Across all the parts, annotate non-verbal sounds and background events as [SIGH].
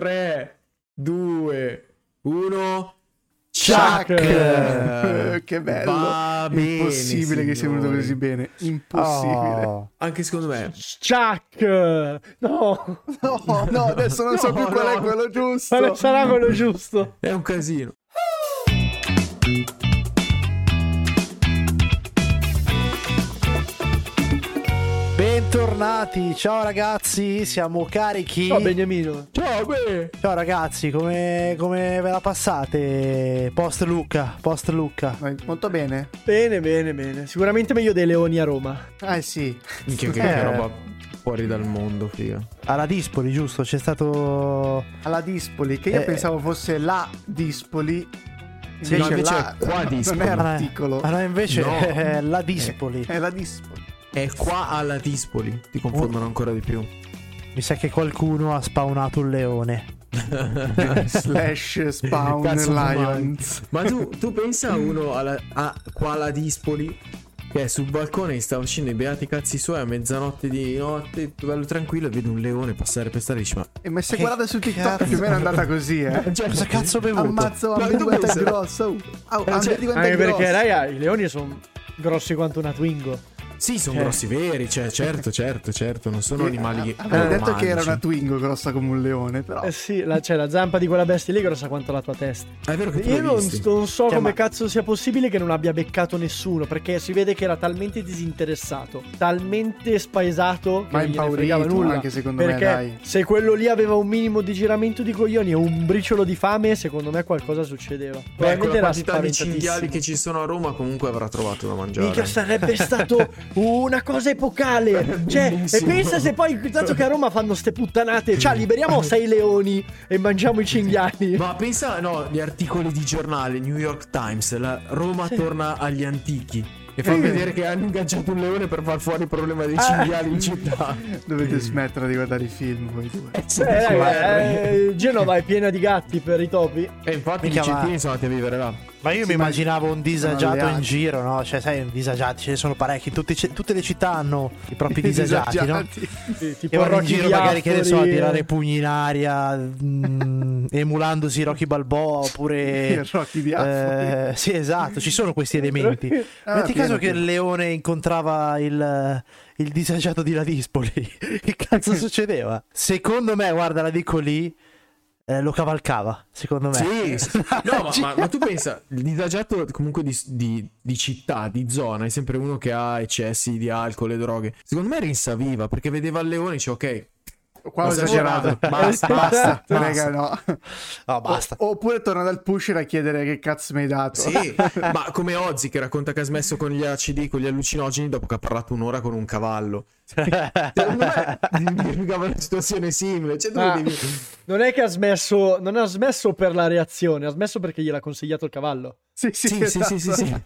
3, 2, 1. Chuck! [LAUGHS] Che bello. Va bene, Impossibile che sia venuto così bene. Impossibile. Oh. Anche secondo me. Chuck! No, [LAUGHS] No, no, adesso non so No, più qual è no. quello giusto. quale sarà quello giusto? È un casino. Bentornati, ciao ragazzi, siamo carichi. Ciao Beniamino. Ciao, beh. Ciao ragazzi, come, come ve la passate? Post Lucca, post Lucca. Molto bene. Bene, bene, bene. Sicuramente meglio dei Leoni a Roma. Ah sì. Minchia, che, [LAUGHS] Eh. che roba fuori dal mondo, figa. Alla Dispoli, giusto? C'è stato... Alla Dispoli, che io Eh. pensavo fosse la Dispoli. Sì, Invece no, invece la, è qua Dispoli. [LAUGHS] Non è Ah, no, articolo. Ah no, invece No. è la Dispoli. È la Dispoli. È qua alla Dispoli. Ti confondono ancora di più. Mi sa che qualcuno ha spawnato un leone. [LAUGHS] Slash Spawn Cazzo Lions. Ma tu, tu pensa a uno alla, a, qua alla Dispoli che è sul balcone e sta facendo i beati cazzi suoi a mezzanotte di notte, bello tranquillo, e vede un leone passare per strada e dice ma... E ma se Che guardate su TikTok cazzo? più o meno è andata così, eh. Cioè, Cosa cazzo ho bevuto? Ammazzo, Ma Amber tu quanto è pensa- grosso. Oh, Eh, Amber cioè, di quanto Anche perché, grosso. raga, i Leoni sono grossi quanto una Twingo. Sì, sono Cioè. grossi veri, cioè, certo, certo, certo, non sono animali... Avevo detto che era una Twingo grossa come un leone, però. Eh sì, la, cioè la zampa di quella bestia lì è grossa quanto la tua testa. È vero che tu Io non, non so Cioè, come ma- cazzo sia possibile che non abbia beccato nessuno, perché si vede che era talmente disinteressato, talmente spaesato che Ma non impaurito, fregava nulla. anche secondo me, perché dai. se quello lì aveva un minimo di giramento di coglioni e un briciolo di fame, secondo me qualcosa succedeva. Beh, con Probabilmente la quantità di cinghiali che ci sono a Roma comunque avrà trovato da mangiare. Mica sarebbe stato [LAUGHS] una cosa epocale. Cioè, e pensa se poi, dato che a Roma fanno ste puttanate, cioè liberiamo [LAUGHS] sei leoni e mangiamo i cinghiali. Ma pensa, no, gli articoli di giornale, New York Times, la Roma torna agli antichi. E fa Sì. vedere che hanno ingaggiato un leone per far fuori il problema dei Ah. cinghiali in città. Dovete smettere di guardare i film voi due. Eh, sì, Eh, sì, eh. eh, Genova è piena di gatti per i topi. E infatti i centini sono andati a vivere là. Ma io Sì, mi ma- immaginavo un disagiato in giro, no? Cioè, sai, disagiati, ce ne sono parecchi. Tutte, tutte le città hanno i propri [LAUGHS] disagiati, no? Disagiati. Sì, Che tipo vanno in Rocky giro magari, che ne so, a Biafori, tirare pugni in aria, mm, [LAUGHS] emulandosi Rocky Balboa, oppure... [LAUGHS] Rocky Biafori. Eh, sì, esatto, ci sono questi elementi. Ah, Metti pieno, caso che pieno. il leone incontrava il, il disagiato di Ladispoli. che cazzo succedeva? Secondo me, guarda, la dico lì, eh, lo cavalcava, secondo me. Sì, sì. [LAUGHS] no, ma, ma- ma tu pensa, il disagiato comunque di, di- di città, di zona, è sempre uno che ha eccessi di alcol e droghe. Secondo me rinsaviva perché vedeva il leone e dice ok, Qua ho esagerato. Basta, basta. [LAUGHS] Basta. Raga, no. No, basta. O- oppure torna dal pusher a chiedere che cazzo mi hai dato. sì, ma come Ozzy che racconta che ha smesso con gli acidi, con gli allucinogeni dopo che ha parlato un'ora con un cavallo. Secondo me una situazione simile. Cioè, tu Ma devi... non è che ha smesso, non ha smesso per la reazione, ha smesso perché gliel'ha consigliato il cavallo. Sì, sì, Sì, sì, sì, sì, sì.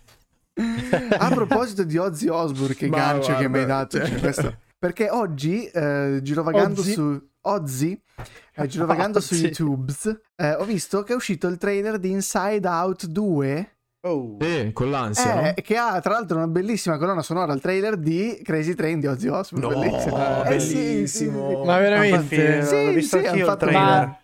A proposito di Ozzy Osbourne, che Ma gancio che mi hai guarda, dato. cioè. questo- Perché oggi, eh, girovagando Ozzy? su Ozzy, eh, [LAUGHS] girovagando su Ozzy. YouTube, eh, ho visto che è uscito il trailer di Inside Out 2. Oh. Sì, con l'ansia, eh, che ha tra l'altro una bellissima colonna sonora il trailer di Crazy Train di Ozzy Osbourne. No, bellissimo. Eh, sì, bellissimo. sì, sì. Ma veramente? Infatti, Sì, l'ho visto sì, anch'io hanno il fatto- trailer. Ma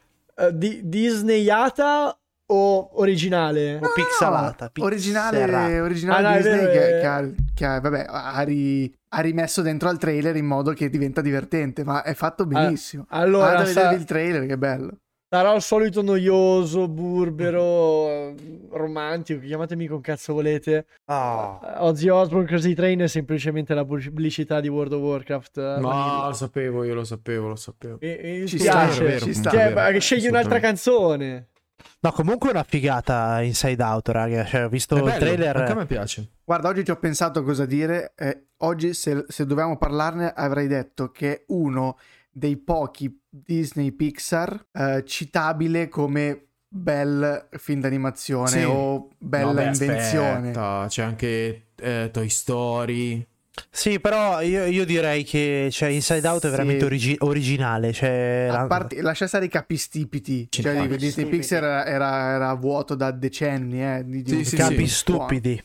eh, di- Disneyata o originale? O pixelata, No, originale, originale Ah, no, Disney che, è- che ha, che ha- vabbè, ha, ri- ha rimesso dentro al trailer in modo che diventa divertente, ma è fatto benissimo. allora, Andate a sa- vedere il trailer, che bello. Sarà il solito noioso, burbero, eh, [LAUGHS] romantico, chiamatemi con cazzo volete. Oh. Eh, Ozzy Osbourne Crazy Train è semplicemente la pubblicità di World of Warcraft. eh, No, lo sapevo, io lo sapevo, lo sapevo. Mi, mi Ci dispiace. sta, vero, ci sta. Cioè, vero, scegli un'altra canzone. No, comunque è una figata Inside Out, raga. Cioè, ho visto È il bello, trailer. Anche a me piace. Guarda, oggi ci ho pensato cosa dire. eh, oggi, se, se dovevamo parlarne, avrei detto che è uno dei pochi Disney Pixar eh, citabile come bel film d'animazione Sì. o bella No, beh, invenzione. aspetta, C'è anche eh, Toy Story. Sì, però io, io direi che cioè, Inside Out è Sì. veramente origi- originale. Cioè, A la- parte, lascia stare i capistipiti, Ci cioè Disney Stupidi. Pixar era, era, era vuoto da decenni, eh, di, di Sì, un sì, capi sì. stupidi.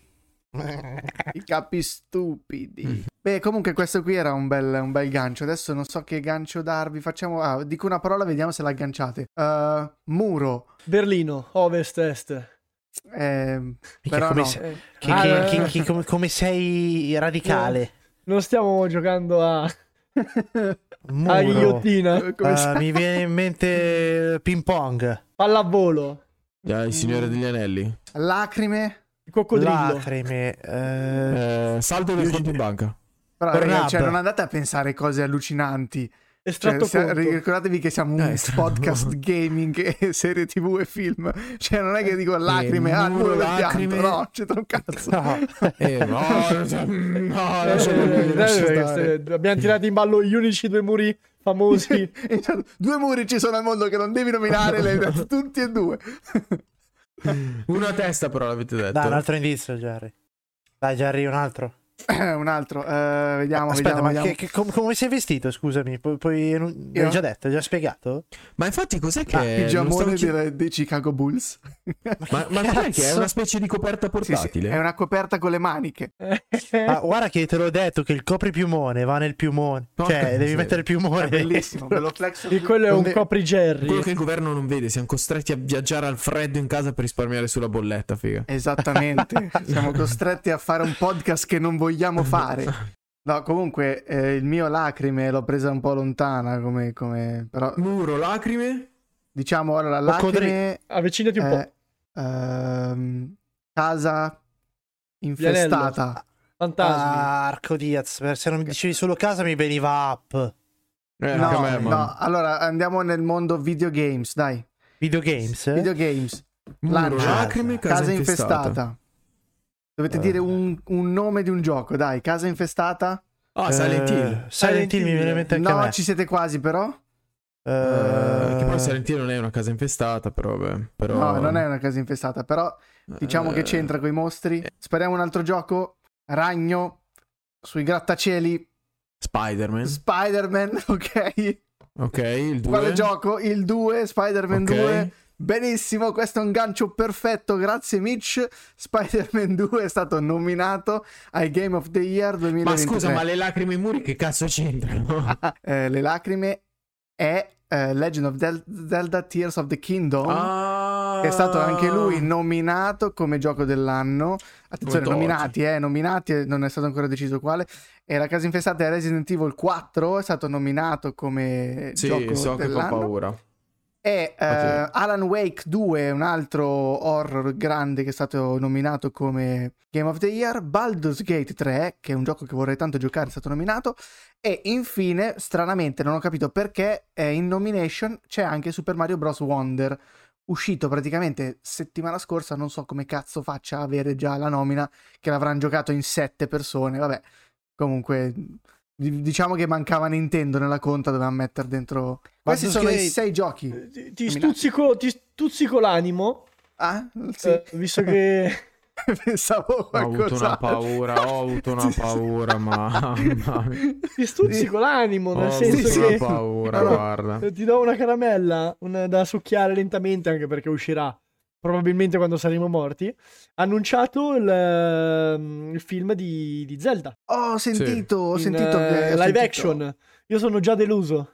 I capi stupidi. Beh, comunque questo qui era un bel, un bel gancio. Adesso non so che gancio darvi. Facciamo... Ah, dico una parola, vediamo se l'agganciate. Uh, muro. Berlino, ovest, est. Eh, però come, no. se- Eh, che- ah, che- eh, che- che- come, come sei radicale. Non stiamo giocando a, [LAUGHS] a Muro. ghigliottina. Come Eh, sai? mi viene in mente ping pong. Pallavolo. Ah, il Signore degli Anelli. Lacrime. Il coccodrillo. Lacrime. eh, Eh, saldo del conto in banca. Però ragazzi, cioè, non andate a pensare cose allucinanti. Cioè, Estratto se- conto. ricordatevi che siamo un Eh, podcast gaming e [LAUGHS] serie tv e film. Cioè, non è che dico lacrime, ah, il muro, lacrime. pianto. No, c'è un cazzo. no. Eh, [LAUGHS] no, no, Eh, eh, eh, eh, abbiamo tirato in ballo gli unici due muri famosi. [LAUGHS] due muri ci sono al mondo che non devi nominare, le tutti e due. Una testa però l'avete detto. Dai, un altro indizio, Jerry. Dai, Jerry, un altro. [COUGHS] Un altro, eh, vediamo, Aspetta, vediamo, ma vediamo. che- che- com- come sei vestito? Scusami, poi, poi non- l'hai già detto, hai già spiegato? Ma infatti cos'è che Ah, è? il giammone chi- dei, dei Chicago Bulls. Ma, ma cos'è che è una specie di coperta Sì, sì, portatile? è una coperta con le maniche. [LAUGHS] Ah, guarda che te l'ho detto che il copripiumone va nel piumone. Porca cioè, devi miseria. mettere il piumone. È bellissimo, ve lo [LAUGHS] flexo. E quello è un Non de- copri Jerry. Quello che il governo non vede, siamo costretti a viaggiare al freddo in casa per risparmiare sulla bolletta, figa. Esattamente, [LAUGHS] siamo costretti a fare un podcast che non vogliamo [LAUGHS] fare. No, comunque eh, il mio lacrime l'ho presa un po' lontana, come, come... però Muro, lacrime. diciamo allora lacrime, Avvicinati un po'. eh, ehm, casa infestata. Fantasmi. Ah, Arco Diaz, se non mi dicevi solo casa mi veniva up. Eh, No, me, no, allora andiamo nel mondo videogames, dai. Videogames? Videogames, Muro, lancia. lacrime, casa, casa infestata. infestata. Dovete Eh. dire un, un nome di un gioco, dai, casa infestata. Ah, Silent Eh, Hill. Silent Hill mi viene in mente anche a No, ci siete quasi però. Eh, che poi Silent Hill non è una casa infestata, però, beh, però... No, non è una casa infestata, però diciamo che Eh, c'entra con i mostri. Spariamo un altro gioco. Ragno sui grattacieli. Spider-Man. Spider-Man, [LAUGHS] ok. Ok, il 2. Quale gioco? Il 2, Spider-Man Ok. 2. Benissimo, questo è un gancio perfetto, grazie Mitch. Spider-Man [LAUGHS] 2 è stato nominato ai Game of the Year 2023. Ma scusa, ma le lacrime ai muri che cazzo c'entrano? [LAUGHS] Eh, le lacrime è eh, Legend of Del- Zelda Tears of the Kingdom. ah, Che è stato anche lui nominato come gioco dell'anno. Attenzione, Doge. nominati, eh, nominati, eh, non è stato ancora deciso quale. E la casa infestata è Resident Evil 4, è stato nominato come Sì, gioco so che fa dell'anno. paura. E eh, Ok. Alan Wake 2, un altro horror grande che è stato nominato come Game of the Year. Baldur's Gate 3, che è un gioco che vorrei tanto giocare, è stato nominato. E infine, stranamente, non ho capito perché, è in nomination c'è anche Super Mario Bros. Wonder. Uscito praticamente settimana scorsa, non so come cazzo faccia a avere già la nomina, che l'avranno giocato in sette persone. Vabbè, comunque, diciamo che mancava Nintendo nella conta, dovevamo mettere dentro. Questi sono i sei giochi. Ti, ti stuzzico, ti stuzzico l'animo, Ah, sì. eh, visto che [LAUGHS] Pensavo Ho avuto una paura, ho avuto una paura, [LAUGHS] mamma mia. ti stuzzico l'animo, Ho nel avuto senso una che paura, [LAUGHS] Allora, guarda. eh, ti do una caramella una da succhiare lentamente, anche perché uscirà probabilmente quando saremo morti. Ha annunciato il, ehm, il film di, di Zelda. Oh, ho sentito, ho in, sentito eh, che ho live sentito- action. Io sono già deluso.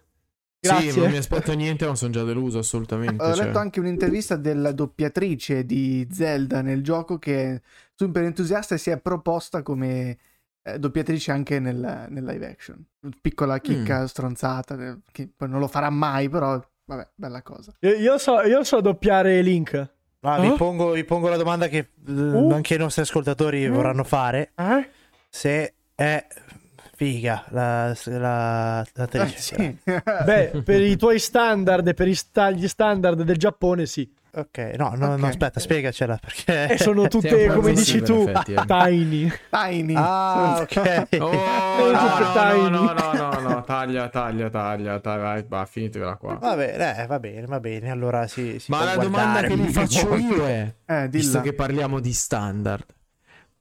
Grazie. Sì, non mi aspetto niente, ma sono già deluso assolutamente. Ho cioè. letto anche un'intervista della doppiatrice di Zelda nel gioco che è super entusiasta e si è proposta come eh, doppiatrice anche nel, nel live action. Piccola Mm. chicca stronzata, eh, che poi non lo farà mai, però vabbè, bella cosa. Io, io so, io so doppiare Link. Ah, Ah? vi, pongo, vi pongo la domanda che eh, Uh. anche i nostri ascoltatori Mm. vorranno fare. Eh? Se è figa la, la, l'attrice. Eh, sì. [LAUGHS] Beh, per i tuoi standard e per gli standard del Giappone, sì. Ok, no, no, no, Ok. aspetta, spiegacela perché... E sono Sì, tutte, come dici tu, effetti, eh. tiny. Tiny. Ah, [LAUGHS] ok. Oh, [LAUGHS] Sono no, no, tiny. no, no, no, no, taglia, taglia, taglia, taglia, vai, va, finitela qua. Va bene, eh, va bene, va bene. Allora si, si Ma la domanda che mi un faccio io è, Eh, visto che parliamo di standard,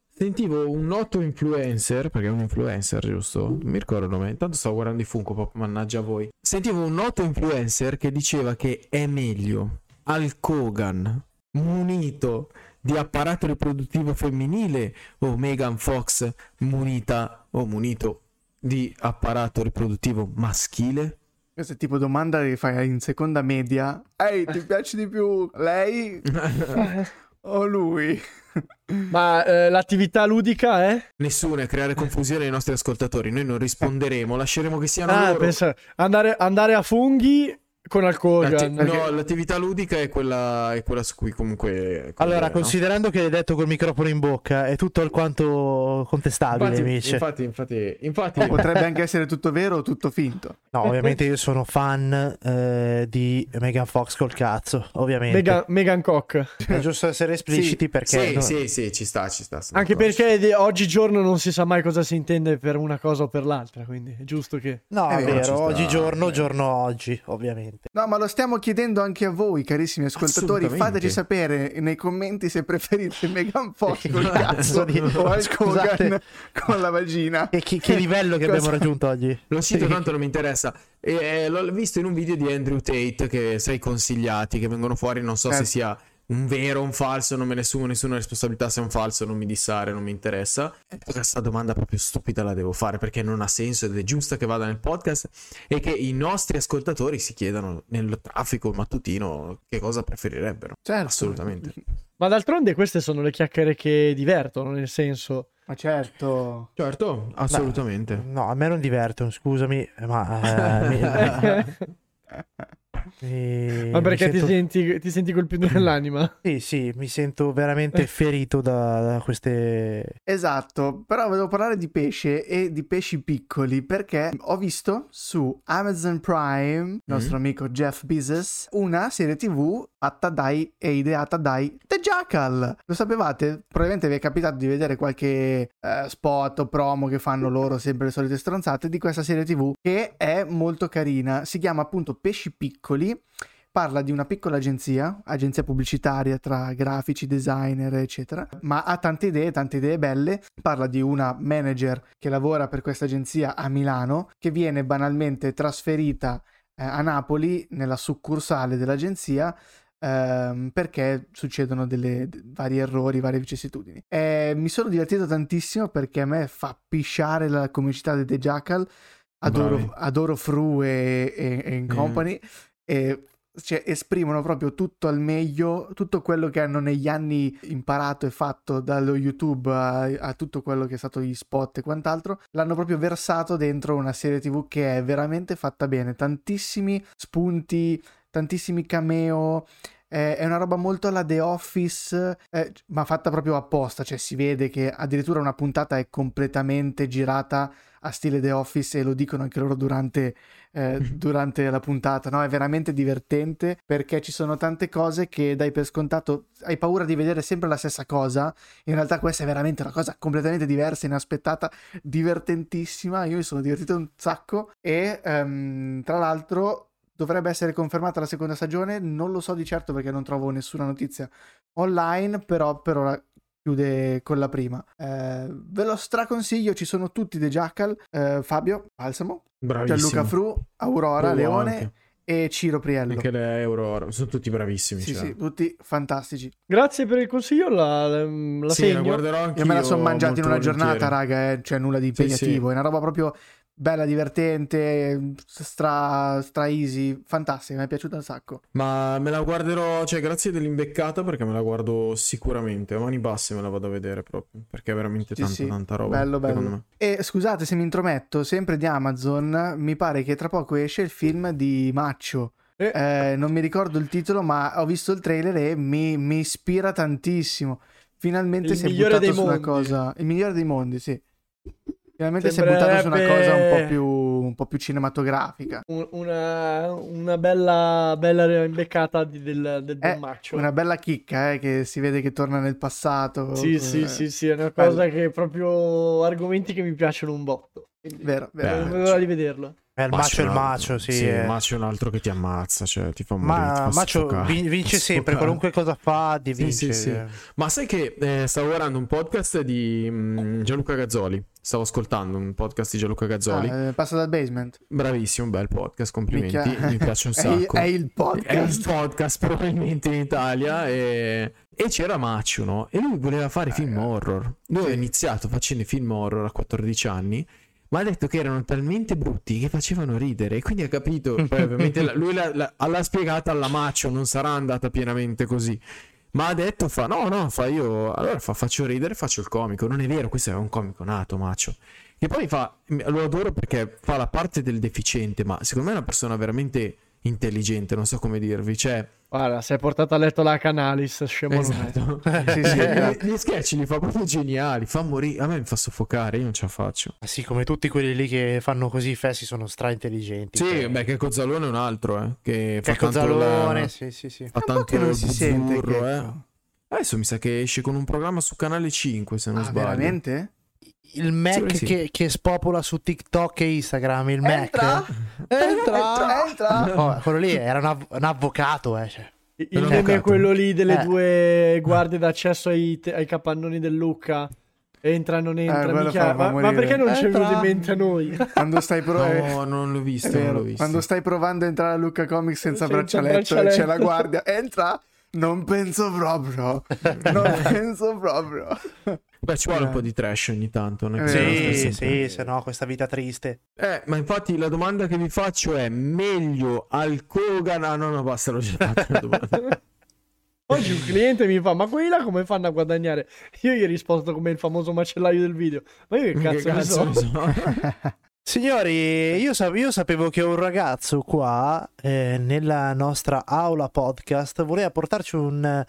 sentivo un noto influencer, perché è un influencer, giusto? Non mi ricordo il nome, intanto stavo guardando i Funko Pop, mannaggia voi. Sentivo un noto influencer che diceva che è meglio Hulk Hogan munito di apparato riproduttivo femminile o Megan Fox munita o munito di apparato riproduttivo maschile? Questa è tipo domanda che fai in seconda media. Ehi, ti [LAUGHS] piace di più lei [LAUGHS] o lui? [LAUGHS] Ma eh, l'attività ludica è? Nessuno è creare confusione ai nostri ascoltatori. Noi non risponderemo, lasceremo che siano Ah, loro. pensa, andare, andare a funghi con alcol. L'atti- perché- no, l'attività ludica è quella, è quella su cui comunque. Allora, no? considerando che hai detto col microfono in bocca, è tutto alquanto contestabile, Infatti, Mitch. infatti, infatti, infatti Potrebbe anche essere tutto vero o tutto finto. No, ovviamente io sono fan eh, di Megan Fox col cazzo, ovviamente. Megan, Megan Cock. È giusto essere espliciti perché... sì, no- sì, sì, ci sta, ci sta. Anche d'accordo. perché di- oggigiorno non si sa mai cosa si intende per una cosa o per l'altra, quindi è giusto che... No, È è vero, vero, oggigiorno, eh. giorno oggi, ovviamente. No, ma lo stiamo chiedendo anche a voi, carissimi ascoltatori. Fateci sapere nei commenti se preferite Megan Fox [LAUGHS] col Cazzo cazzo di- [LAUGHS] o Hulk Scusate. Con la vagina. E che, che livello che Cosa- abbiamo raggiunto oggi? Lo cito tanto non mi interessa. E, eh, l'ho visto in un video di Andrew Tate che sei consigliati che vengono fuori. Non so se Certo. sia un vero o un falso. Non me ne assumo nessuna responsabilità. Se è un falso, non mi dissare, non mi interessa. Questa domanda proprio stupida la devo fare perché non ha senso ed è giusta che vada nel podcast e che i nostri ascoltatori si chiedano nel traffico mattutino che cosa preferirebbero. Certo. Assolutamente. Ma d'altronde queste sono le chiacchiere che divertono, nel senso... Ma certo. Certo, assolutamente. No, a me non divertono, scusami, ma... eh, mi- [LAUGHS] [LAUGHS] mi- Ma perché mi ti, sento- senti, ti senti colpito nell'anima? [CLEARS THROAT] Sì, sì, mi sento veramente [LAUGHS] ferito da, da queste... Esatto, però volevo parlare di pesce e di pesci piccoli perché ho visto su Amazon Prime, il nostro amico Jeff Bezos, una serie tv fatta dai e ideata dai The Jackal. Lo sapevate? Probabilmente vi è capitato di vedere qualche eh, spot o promo che fanno loro, sempre le solite stronzate, di questa serie tv che è molto carina. Si chiama appunto Pesci Piccoli parla di una piccola agenzia, agenzia pubblicitaria tra grafici, designer, eccetera, ma ha tante idee, tante idee belle. Parla di una manager che lavora per questa agenzia a Milano, che viene banalmente trasferita eh, a Napoli nella succursale dell'agenzia. ehm, perché succedono delle d- vari errori, varie vicissitudini. Eh, mi sono divertito tantissimo perché a me fa pisciare la comicità di The Jackal. Adoro, adoro Fru e, e, e in Mm. E cioè, esprimono proprio tutto al meglio, tutto quello che hanno negli anni imparato e fatto dallo YouTube a, a tutto quello che è stato gli spot e quant'altro, l'hanno proprio versato dentro una serie TV che è veramente fatta bene, tantissimi spunti, tantissimi cameo. È una roba molto alla The Office, eh, ma fatta proprio apposta, cioè si vede che addirittura una puntata è completamente girata a stile The Office e lo dicono anche loro durante, eh, [LAUGHS] durante la puntata, no? È veramente divertente perché ci sono tante cose che dai per scontato, hai paura di vedere sempre la stessa cosa, in realtà questa è veramente una cosa completamente diversa, inaspettata, divertentissima, io mi sono divertito un sacco e ehm, tra l'altro dovrebbe essere confermata la seconda stagione, non lo so di certo perché non trovo nessuna notizia online, però per ora chiude con la prima. Eh, ve lo straconsiglio, ci sono tutti dei Jackal, eh, Fabio Balsamo, Bravissimo. Gianluca Fru, Aurora Oh, Leone anche. e Ciro Priello. Anche le Euro sono tutti bravissimi. Sì, cioè. sì, tutti fantastici. Grazie per il consiglio, la, la, la Sì, la segno. guarderò anche Io me la sono mangiata in una giornata, raga, eh, cioè nulla di Sì, impegnativo, sì. è una roba proprio bella, divertente, stra, stra easy, fantastica, mi è piaciuta un sacco. Ma me la guarderò, cioè grazie dell'imbeccata perché me la guardo sicuramente. A mani basse me la vado a vedere proprio. Perché è veramente Sì, tanta, sì, tanta roba. bello, bello. E scusate se mi intrometto, sempre di Amazon, mi pare che tra poco esce il film di Maccio. Eh. Eh, non mi ricordo il titolo, ma ho visto il trailer e mi, mi ispira tantissimo. Finalmente Il si è buttato su una cosa. Il migliore dei mondi, sì. Finalmente si è buttato su una cosa un po' più, un po' più cinematografica. Un- Una, una bella, bella imbeccata di- del, del Eh, Maccio. Una bella chicca, eh, che si vede che torna nel passato. Sì, Eh, sì, sì, sì, è una cosa che è proprio argomenti che mi piacciono un botto. Quindi Vero, vero. Non vedo l'ora di vederlo. È il macio e il macio, sì. Sì, eh. il macio è un altro che ti ammazza, cioè ti fa morire. Ma Macio soffocare. vin- vince [LAUGHS] sempre, qualunque cosa fa, di Sì, vince. sì, sì. Ma sai che eh, stavo guardando un podcast di mm, Gianluca Gazzoli. Stavo ascoltando un podcast di Gianluca Gazzoli. Ah, eh, passa dal basement. Bravissimo, bel podcast, complimenti. Minchia. Mi piace un [LAUGHS] È il- sacco. È il È il podcast. podcast probabilmente in Italia e, E c'era Maccio, no? E lui voleva fare film horror. Lui aveva iniziato facendo film horror a 14 anni, ma ha detto che erano talmente brutti che facevano ridere. E quindi ha capito. Poi, ovviamente, la- lui l'ha, l'ha- l'ha spiegata alla Maccio, non sarà andata pienamente così. Ma ha detto: fa no, no, fa io. Allora fa, faccio ridere, faccio il comico. Non è vero, questo è un comico nato, Maccio. Che poi fa. Lo adoro perché fa la parte del deficiente, ma secondo me è una persona veramente intelligente, non so come dirvi. Cioè, Guarda, sei portato a letto la Canalis, scemo è. esatto. [LAUGHS] Sì, sì, Eh, esatto. gli sketch li fa proprio geniali, fa morire. A me mi fa soffocare, io non ce la faccio. Ah, Sì, come tutti quelli lì che fanno così fessi sono stra intelligenti. Sì, beh, che Cozzalone è un altro, eh. Che fa Che tanto Zalone, la- sì, sì, sì. Fa po' tanto che non si sente che- eh. Adesso mi sa che esce con un programma su canale 5, se non Ah, sbaglio. veramente? Il Mac sì. che, che spopola su TikTok e Instagram, il Entra! Mac. Entra! Entra! [LAUGHS] Oh, quello lì era un, av- un avvocato, eh. cioè. Il meme è quello lì delle Eh. due guardie d'accesso ai, te- ai capannoni del Lucca. Entra, non entra, Eh, mica- fa- fa ma, ma perché non ci è Entra. venuto in mente a noi? [LAUGHS] Quando stai provando... No, non l'ho visto, non l'ho visto. Quando stai provando a entrare a Luca Comics senza, Senza braccialetto, e c'è braccialetto. la guardia, entra? Non penso proprio. Non [LAUGHS] penso proprio. Beh, ci vuole un Eh. po' di trash ogni tanto. Non è Eh, che Sì, sì, se no questa vita triste. Eh, ma infatti la domanda che vi faccio è: meglio al Kogan? Ah, no, no, basta, l'ho già fatta la domanda. [LAUGHS] Oggi un cliente mi fa: Ma quelli là come fanno a guadagnare? Io gli ho risposto come il famoso macellaio del video. Ma io che cazzo, ne so? ne so? [LAUGHS] Signori, io, sa- io sapevo che un ragazzo qua eh, nella nostra aula podcast voleva portarci un,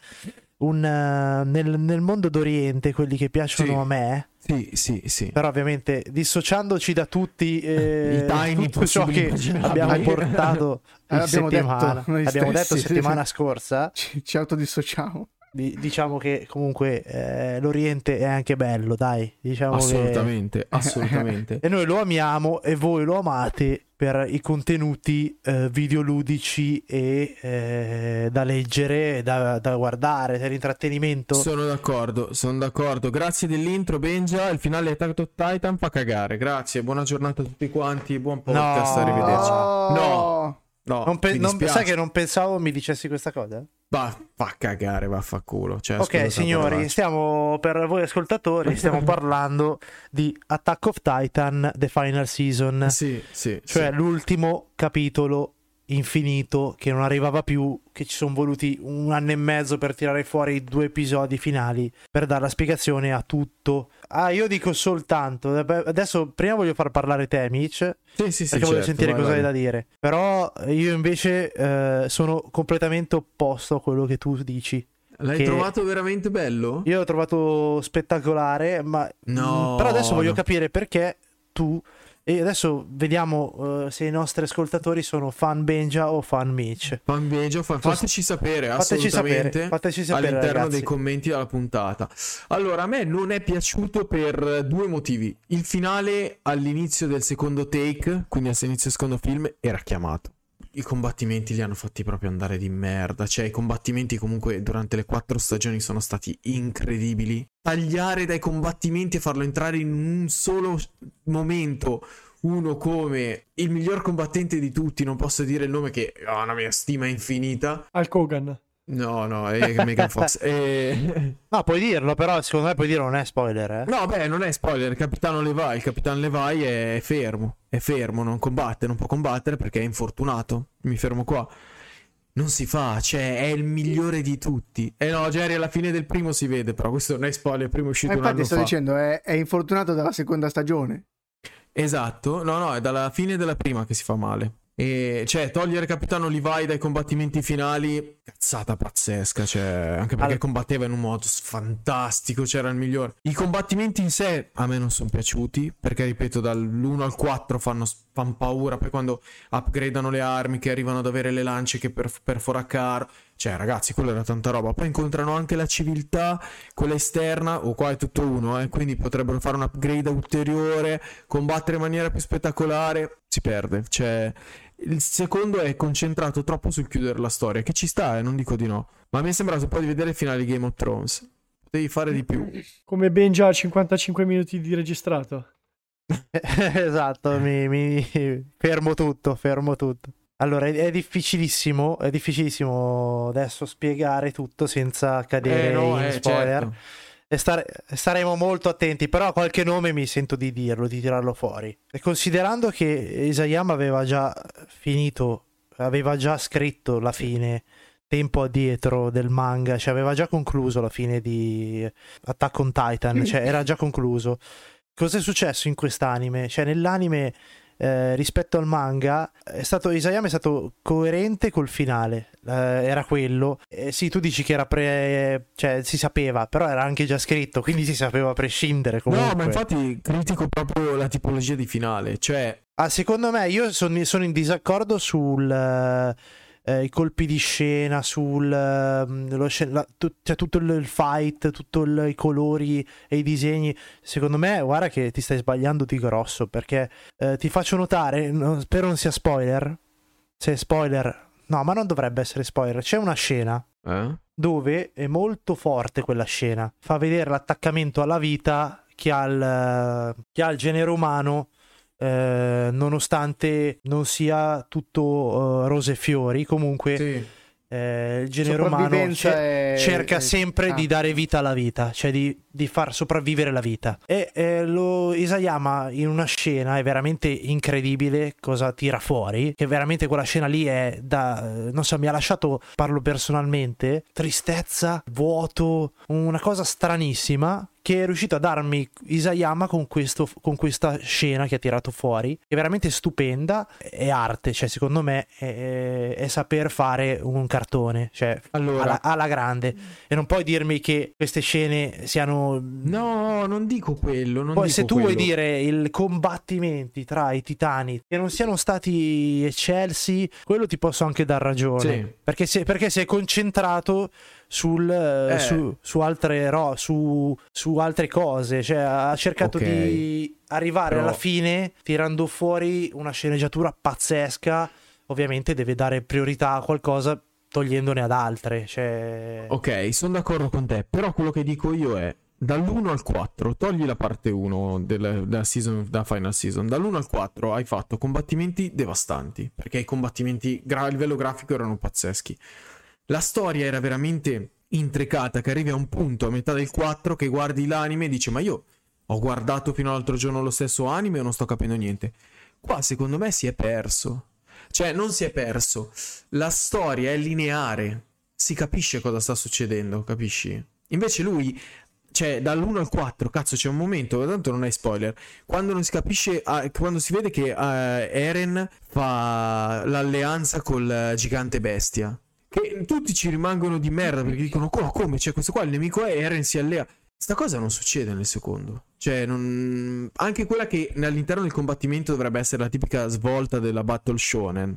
un, eh, nel, nel mondo d'Oriente, quelli che piacciono Sì. a me. sì, sì, sì. Però ovviamente dissociandoci da tutti eh, [LAUGHS] I tutto ciò che abbiamo portato [LAUGHS] abbiamo detto abbiamo detto settimana scorsa, Ci, ci autodissociamo. Di- diciamo che comunque eh, l'Oriente è anche bello, dai, diciamo che- Assolutamente, [LAUGHS] assolutamente. E noi lo amiamo e voi lo amate per i contenuti eh, videoludici e eh, da leggere, da, da guardare, per intrattenimento. Sono d'accordo, sono d'accordo. Grazie dell'intro, Benja. Il finale di Attack on Titan fa cagare. Grazie, buona giornata a tutti quanti. Buon podcast, No. arrivederci. No. No, Non pe- non- sai che non pensavo mi dicessi questa cosa? Va, fa cagare, vaffanculo. Cioè, ok, signori, stiamo per voi ascoltatori, stiamo [LAUGHS] parlando di Attack of Titan The Final Season, Sì, sì. cioè sì. l'ultimo capitolo infinito che non arrivava più, che ci sono voluti un anno e mezzo per tirare fuori i due episodi finali per dare la spiegazione a tutto. Ah, io dico soltanto, eh, adesso prima voglio far parlare te, Mitch, Sì, sì, sì, perché voglio certo, sentire vai, cosa hai vai. da dire. Però io invece eh, sono completamente opposto a quello che tu dici. L'hai trovato veramente bello? Io l'ho trovato spettacolare, ma No, però adesso voglio capire perché tu e adesso vediamo eh, se i nostri ascoltatori sono fan Benja o fan Mitch. Fan Benja, fa- fateci sapere Fateci assolutamente sapere, fateci sapere all'interno ragazzi. dei commenti della puntata. Allora, a me non è piaciuto per due motivi. Il finale all'inizio del secondo take, quindi all'inizio del secondo film, era chiamato. I combattimenti li hanno fatti proprio andare di merda. Cioè, i combattimenti comunque durante le quattro stagioni sono stati incredibili. Tagliare dai combattimenti e farlo entrare in un solo momento uno come il miglior combattente di tutti, non posso dire il nome che ha una mia stima infinita. Al Kogan. No, no, è Megan Fox. [LAUGHS] E- No, puoi dirlo, però secondo me puoi dirlo, non è spoiler, eh. No, beh, non è spoiler, il capitano Levi, il capitano Levi è fermo, è fermo, non combatte, non può combattere perché è infortunato. Mi fermo qua. Non si fa, cioè è il migliore di tutti. E no, Jerry alla fine del primo si vede, però questo non è spoiler, il primo è uscito Ma un infatti anno sto fa. dicendo, è, è infortunato dalla seconda stagione. Esatto, no, no, è dalla fine della prima che si fa male. E cioè, togliere Capitano Levi dai combattimenti finali, cazzata pazzesca. Cioè, anche perché Al- combatteva in un modo fantastico, c'era il migliore. I combattimenti in sé a me non sono piaciuti, perché ripeto, dall'1 al 4 fanno, fan paura. Poi quando upgradano le armi, che arrivano ad avere le lance che per, perfora caro. Cioè, ragazzi, quello era tanta roba. Poi incontrano anche la civiltà, quella esterna, o qua è tutto uno, eh, quindi potrebbero fare un upgrade ulteriore, combattere in maniera più spettacolare. Si perde. Cioè, il secondo è concentrato troppo sul chiudere la storia, che ci sta, eh, non dico di no. Ma mi è sembrato un po' di vedere il finale di Game of Thrones. Devi fare di più. [LAUGHS] Come ben già 55 minuti di registrato. [LAUGHS] esatto, mi, mi- fermo tutto, fermo tutto. Allora, è, è difficilissimo, è difficilissimo adesso spiegare tutto senza cadere Eh, no, in eh, spoiler. certo. E stare- staremo molto attenti, però qualche nome mi sento di dirlo, di tirarlo fuori. E considerando che Isayama aveva già finito, aveva già scritto la fine tempo addietro del manga, cioè aveva già concluso la fine di Attack on Titan, cioè era già concluso. Cos'è successo in quest'anime? Cioè nell'anime eh, rispetto al manga è stato, Isayama è stato coerente col finale, eh, era quello. Eh, sì, tu dici che era pre... cioè si sapeva, però era anche già scritto, quindi si sapeva a prescindere comunque. No, ma infatti critico proprio la tipologia di finale. Cioè, Ah, secondo me io son- sono in disaccordo sul eh, eh, i colpi di scena, sul ehm, lo la- tu- cioè tutto il il fight, tutti i colori e i disegni. Secondo me, guarda che ti stai sbagliando di grosso perché eh, ti faccio notare, no, spero non sia spoiler. Se è spoiler, no, ma non dovrebbe essere spoiler. C'è una scena eh? dove è molto forte quella scena. Fa vedere l'attaccamento alla vita che ha il, che ha il genere umano, eh, nonostante non sia tutto eh, rose e fiori. Comunque, Sì. eh, il genere umano Sopravvivenza ce- è- cerca è- sempre ah. di dare vita alla vita, cioè di, di far sopravvivere la vita. E lo Isayama in una scena è veramente incredibile cosa tira fuori, che veramente quella scena lì è da, non so, mi ha lasciato, parlo personalmente, tristezza, vuoto, una cosa stranissima che è riuscito a darmi Isayama con, questo, con questa scena che ha tirato fuori, che è veramente stupenda, è arte, cioè secondo me è, è saper fare un cartone, cioè Allora, alla, alla grande. E non puoi dirmi che queste scene siano... no, non dico quello. Non Poi dico se tu vuoi quello. dire i combattimenti tra i titani che non siano stati eccelsi, quello ti posso anche dar ragione. Sì. Perché, se, perché sei concentrato sul, eh, Eh. su, su altre ro- su, su altre cose. Cioè, ha cercato Ok. di arrivare Però- alla fine tirando fuori una sceneggiatura pazzesca. Ovviamente deve dare priorità a qualcosa togliendone ad altre. Cioè... Ok, sono d'accordo con te, però quello che dico io è dall'1 al 4, togli la parte 1 del- della, season, della final season, dall'1 al 4 hai fatto combattimenti devastanti, perché i combattimenti gra- a livello grafico erano pazzeschi. La storia era veramente intricata, che arrivi a un punto a metà del 4 che guardi l'anime e dici ma io ho guardato fino all'altro giorno lo stesso anime e non sto capendo niente. Qua secondo me si è perso. Cioè, non si è perso. La storia è lineare. Si capisce cosa sta succedendo, capisci? Invece lui, cioè, dall'1 al 4, cazzo, c'è un momento, tanto non è spoiler, quando non si capisce, ah, quando si vede che eh, Eren fa l'alleanza col gigante bestia. Che tutti ci rimangono di merda perché dicono, "Co- come? Cioè, questo qua il nemico è Eren si allea. Sta cosa non succede nel secondo. Cioè, non... anche quella che all'interno del combattimento dovrebbe essere la tipica svolta della Battle Shonen.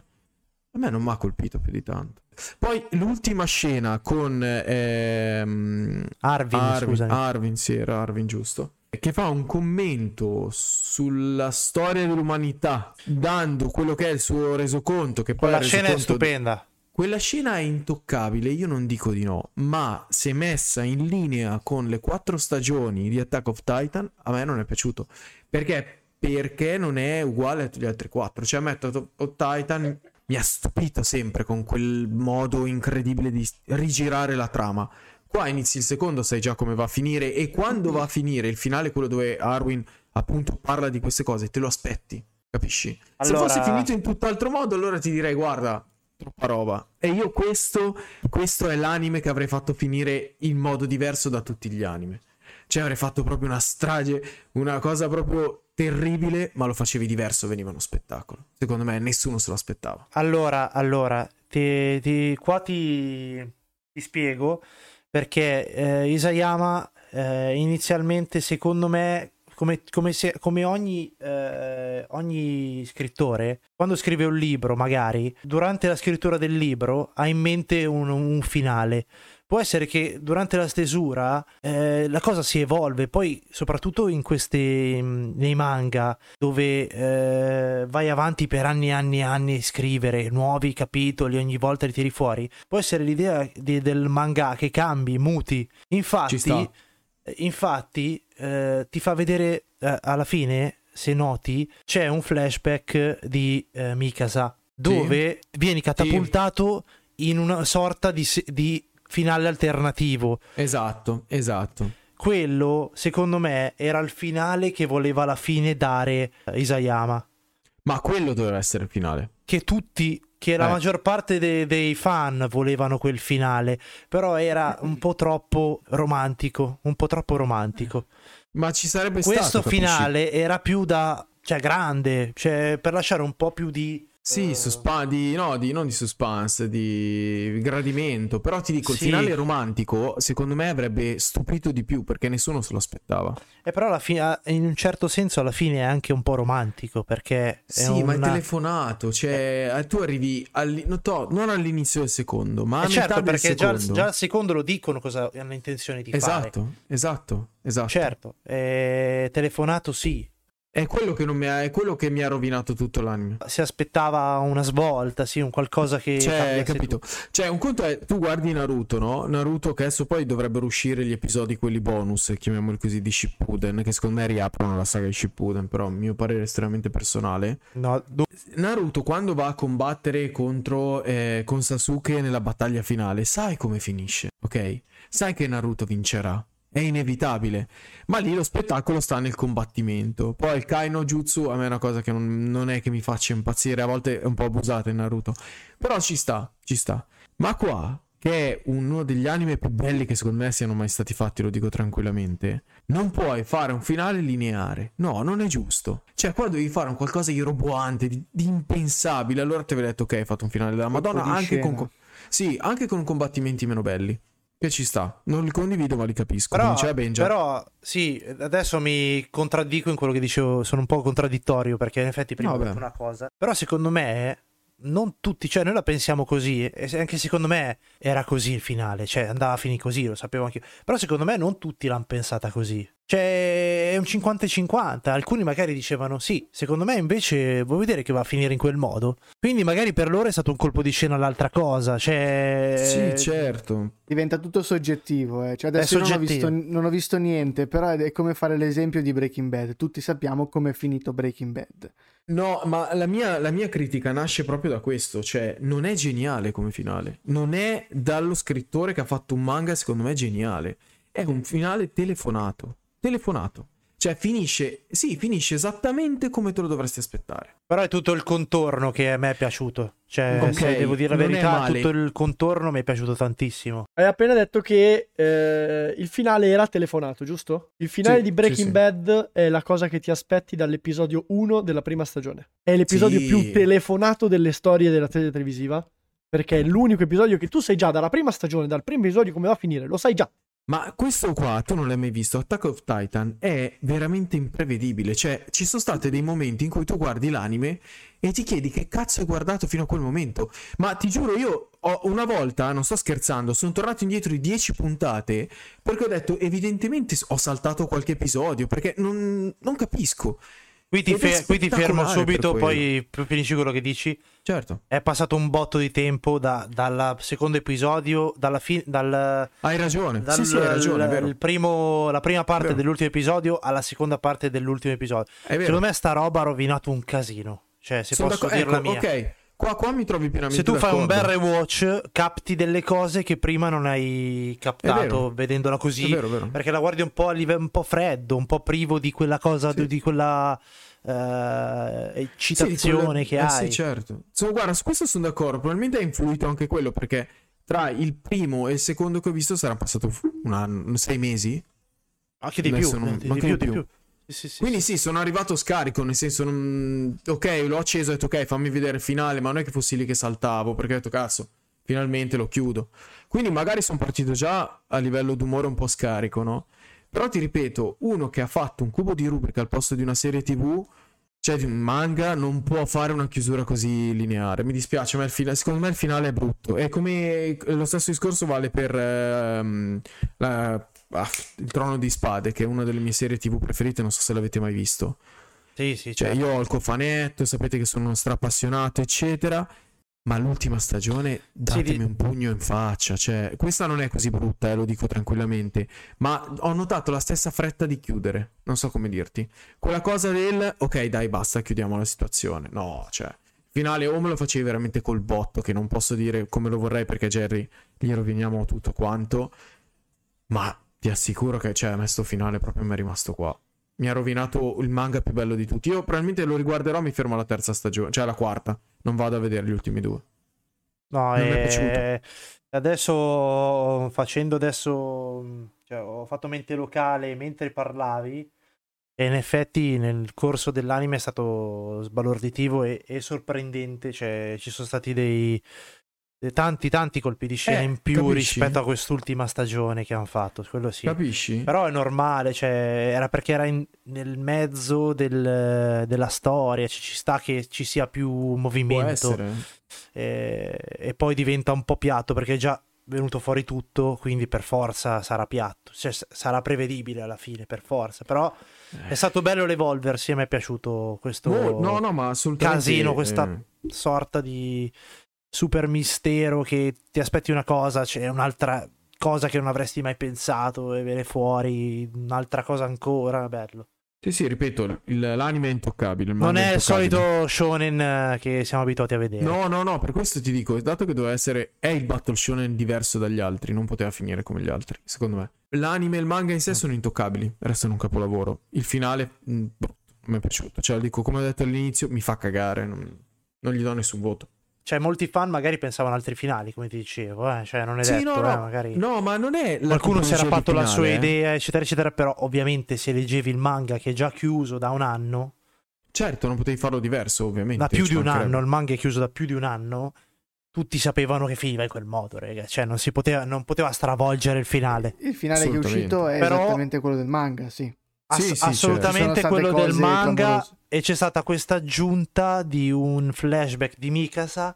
A me non mi ha colpito più di tanto. Poi l'ultima scena con ehm, Arvin, Arvin. Arvin, sì, era Arvin, giusto. Che fa un commento sulla storia dell'umanità, dando quello che è il suo resoconto. Che poi il scena è stupenda. Quella scena è intoccabile, io non dico di no, ma se messa in linea con le quattro stagioni di Attack of Titan, a me non è piaciuto. Perché? Perché non è uguale a tutti gli altri quattro. Cioè, a me Attack of Titan mi ha stupito sempre con quel modo incredibile di rigirare la trama. Qua inizi il secondo, sai già come va a finire e quando va a finire il finale, quello dove Arwin appunto parla di queste cose, te lo aspetti, capisci? Allora- Se fosse finito in tutt'altro modo, allora ti direi guarda, troppa roba. E io questo, questo è l'anime che avrei fatto finire in modo diverso da tutti gli anime. Cioè avrei fatto proprio una strage, una cosa proprio terribile, ma lo facevi diverso, veniva uno spettacolo. Secondo me nessuno se lo aspettava. Allora, allora, ti- ti- qua ti, ti spiego perché eh, Isayama eh, inizialmente, secondo me, come, come se- come ogni, eh, ogni scrittore, quando scrive un libro, magari, durante la scrittura del libro ha in mente un, un finale. Può essere che durante la stesura eh, la cosa si evolve, poi soprattutto in questi nei manga dove eh, vai avanti per anni e anni e anni a scrivere nuovi capitoli, ogni volta li tiri fuori. Può essere l'idea di- del manga che cambi, muti. Infatti, infatti eh, ti fa vedere eh, alla fine, se noti, c'è un flashback di eh, Mikasa dove vieni catapultato in una sorta di, di finale alternativo. Esatto, esatto. Quello, secondo me, era il finale che voleva alla fine dare Isayama. Ma quello doveva essere il finale. Che tutti, che la Eh. maggior parte de- dei fan volevano quel finale, però era un po' troppo romantico, un po' troppo romantico. Ma ci sarebbe Questo stato, capisci? finale era più da, cioè grande, cioè per lasciare un po' più di... Sì, eh, suspa- di, no, di, non di suspense, di gradimento. Però ti dico, il Sì. finale romantico, secondo me, avrebbe stupito di più perché nessuno se lo aspettava. E però alla fine, in un certo senso alla fine è anche un po' romantico perché... È Sì, ma è una- telefonato, cioè eh, tu arrivi alli- non, to- non all'inizio del secondo, ma a Eh certo, perché già, già al secondo lo dicono cosa hanno intenzione di fare. Esatto, esatto, esatto. Certo, eh, telefonato sì. È quello che non mi ha, è quello che mi ha rovinato tutto l'anime. Si aspettava una svolta, sì, un qualcosa che... Cioè, capito? Cioè, un conto è tu guardi Naruto, no? Naruto che adesso poi dovrebbero uscire gli episodi quelli bonus, chiamiamoli così, di Shippuden, che secondo me riaprono la saga di Shippuden, però a mio parere estremamente personale. No, do- Naruto quando va a combattere contro eh, con Sasuke nella battaglia finale, sai come finisce, ok? Sai che Naruto vincerà. È inevitabile. Ma lì lo spettacolo sta nel combattimento. Poi il Kaino Jutsu a me è una cosa che non, non è che mi faccia impazzire. A volte è un po' abusata in Naruto. Però ci sta, ci sta. Ma qua, che è uno degli anime più belli che secondo me siano mai stati fatti, lo dico tranquillamente, non puoi fare un finale lineare. No, non è giusto. Cioè, qua devi fare un qualcosa di roboante, di, di impensabile. Allora ti avrei detto, ok, hai fatto un finale della Madonna, anche con, sì, anche con combattimenti meno belli. Che ci sta. Non li condivido, ma li capisco. Però, però, sì, adesso mi contraddico in quello che dicevo, sono un po' contraddittorio perché in effetti prima ho detto una cosa. Però secondo me non tutti, cioè noi la pensiamo così e anche secondo me era così il finale, cioè andava a finire così, lo sapevo anche io. Però secondo me non tutti l'hanno pensata così. Cioè è un 50-50, alcuni magari dicevano sì, secondo me invece vuoi vedere che va a finire in quel modo. Quindi magari per loro è stato un colpo di scena l'altra cosa, cioè Sì, certo. Diventa tutto soggettivo, eh. cioè, adesso non ho, visto, non ho visto niente, però è come fare l'esempio di Breaking Bad. Tutti sappiamo come è finito Breaking Bad. No, ma la mia, la mia critica nasce proprio da questo, cioè non è geniale come finale, non è dallo scrittore che ha fatto un manga secondo me geniale, è un finale telefonato, telefonato, cioè finisce, sì, finisce esattamente come te lo dovresti aspettare. Però è tutto il contorno che a me è piaciuto. Cioè, Ok, se devo dire la verità, tutto il contorno mi è piaciuto tantissimo. Hai appena detto che eh, il finale era telefonato, giusto? Il finale Sì, di Breaking sì, sì. Bad è la cosa che ti aspetti dall'episodio 1 della prima stagione. È l'episodio Sì. più telefonato delle storie della serie televisiva. Perché è l'unico episodio che tu sai già dalla prima stagione, dal primo episodio come va a finire, lo sai già. Ma questo qua, tu non l'hai mai visto, Attack of Titan è veramente imprevedibile, cioè ci sono stati dei momenti in cui tu guardi l'anime e ti chiedi che cazzo hai guardato fino a quel momento, ma ti giuro io ho, una volta, non sto scherzando, sono tornato indietro di 10 puntate perché ho detto evidentemente ho saltato qualche episodio perché non, non capisco. Qui ti, fe- qui ti fermo subito, poi finisci quello che dici. Certo, È passato un botto di tempo da- dal secondo episodio, dalla fine. Dal, hai ragione, dal- sì sì hai ragione, il primo- la prima parte dell'ultimo episodio alla seconda parte dell'ultimo episodio. Secondo me sta roba ha rovinato un casino. Cioè, se Sono posso d'accordo- dire la ecco, mia. ok, qua, qua mi trovi pienamente Se tu fai un bel d'accordo. rewatch, capti delle cose che prima non hai captato vero. vedendola È così. vero, è vero. Perché la guardi un po' a livello un po' freddo, un po' privo di quella cosa, Sì. di quella Sì, eccitazione di che eh, hai. Sì, certo. So, guarda, su questo sono d'accordo. Probabilmente ha influito anche quello perché tra il primo e il secondo che ho visto sarà passato un anno, sei mesi. Anche di Adesso più, non- di, anche più, di di più. più. Sì, sì, Quindi sì. sono arrivato scarico, nel senso, non... ok, l'ho acceso e ho detto ok, fammi vedere il finale, ma non è che fossi lì che saltavo perché ho detto cazzo, finalmente lo chiudo. Quindi magari sono partito già a livello d'umore un po' scarico, no? Però ti ripeto, uno che ha fatto un cubo di rubrica al posto di una serie TV, cioè di un manga, non può fare una chiusura così lineare. Mi dispiace, ma il fina- secondo me il finale è brutto. E come lo stesso discorso vale per ehm, la- ah, Il Trono di Spade, che è una delle mie serie TV preferite, non so se l'avete mai visto. Sì, sì, Cioè, certo. io ho il cofanetto, sapete che sono uno strappassionato, eccetera. Ma l'ultima stagione, datemi di- un pugno in faccia. Cioè, questa non è così brutta, eh, lo dico tranquillamente. Ma ho notato la stessa fretta di chiudere. Non so come dirti. Quella cosa del ok, dai, basta, chiudiamo la situazione. No, cioè, finale o me lo facevi veramente col botto, che non posso dire come lo vorrei perché Jerry gli roviniamo tutto quanto, ma ti assicuro che cioè, a me sto finale proprio mi è rimasto qua. Mi ha rovinato il manga più bello di tutti. Io probabilmente lo riguarderò, mi fermo alla terza stagione, cioè alla quarta. Non vado a vedere gli ultimi due. No, è eh, piaciuto. adesso facendo adesso, cioè, ho fatto mente locale mentre parlavi e in effetti nel corso dell'anime è stato sbalorditivo e, e sorprendente, cioè ci sono stati dei tanti tanti colpi di scena Eh, in più capisci? rispetto a quest'ultima stagione che hanno fatto, quello sì. Capisci? Però è normale, cioè, era perché era in- nel mezzo del- della storia, ci, ci sta che ci sia più movimento e, e poi diventa un po' piatto perché è già venuto fuori tutto, quindi per forza sarà piatto, cioè sarà prevedibile alla fine, per forza, però è stato bello l'evolversi, a me è piaciuto questo No, no, no, casino, questa eh, sorta di super mistero che ti aspetti una cosa, c'è un'altra cosa che non avresti mai pensato e viene fuori un'altra cosa ancora, bello. Sì, sì, ripeto, il- l'anime è intoccabile. il Non è il intoccabile. solito shonen eh, che siamo abituati a vedere. No, no, no, per questo ti dico, dato che doveva essere è il battle shonen diverso dagli altri, non poteva finire come gli altri, secondo me. L'anime e il manga in sé sono intoccabili, restano un capolavoro. Il finale mh, brutto, non mi è piaciuto. Cioè, dico, come ho detto all'inizio, mi fa cagare, non, non gli do nessun voto. Cioè, molti fan magari pensavano altri finali, come ti dicevo, eh? cioè non è Sì, detto, no, eh, magari no, ma non è qualcuno si era fatto di la sua finale, eh. idea, eccetera, eccetera, però ovviamente se leggevi il manga che è già chiuso da un anno, Certo, non potevi farlo diverso, ovviamente. da più di un anno, il manga è chiuso da più di un anno, tutti sapevano che finiva in quel modo, raga. cioè non si poteva, non poteva stravolgere il finale. Il finale che è uscito è Però- esattamente quello del manga, sì. Ass- Sì, sì, certo. assolutamente sono quello del manga clamorose. e c'è stata questa aggiunta di un flashback di Mikasa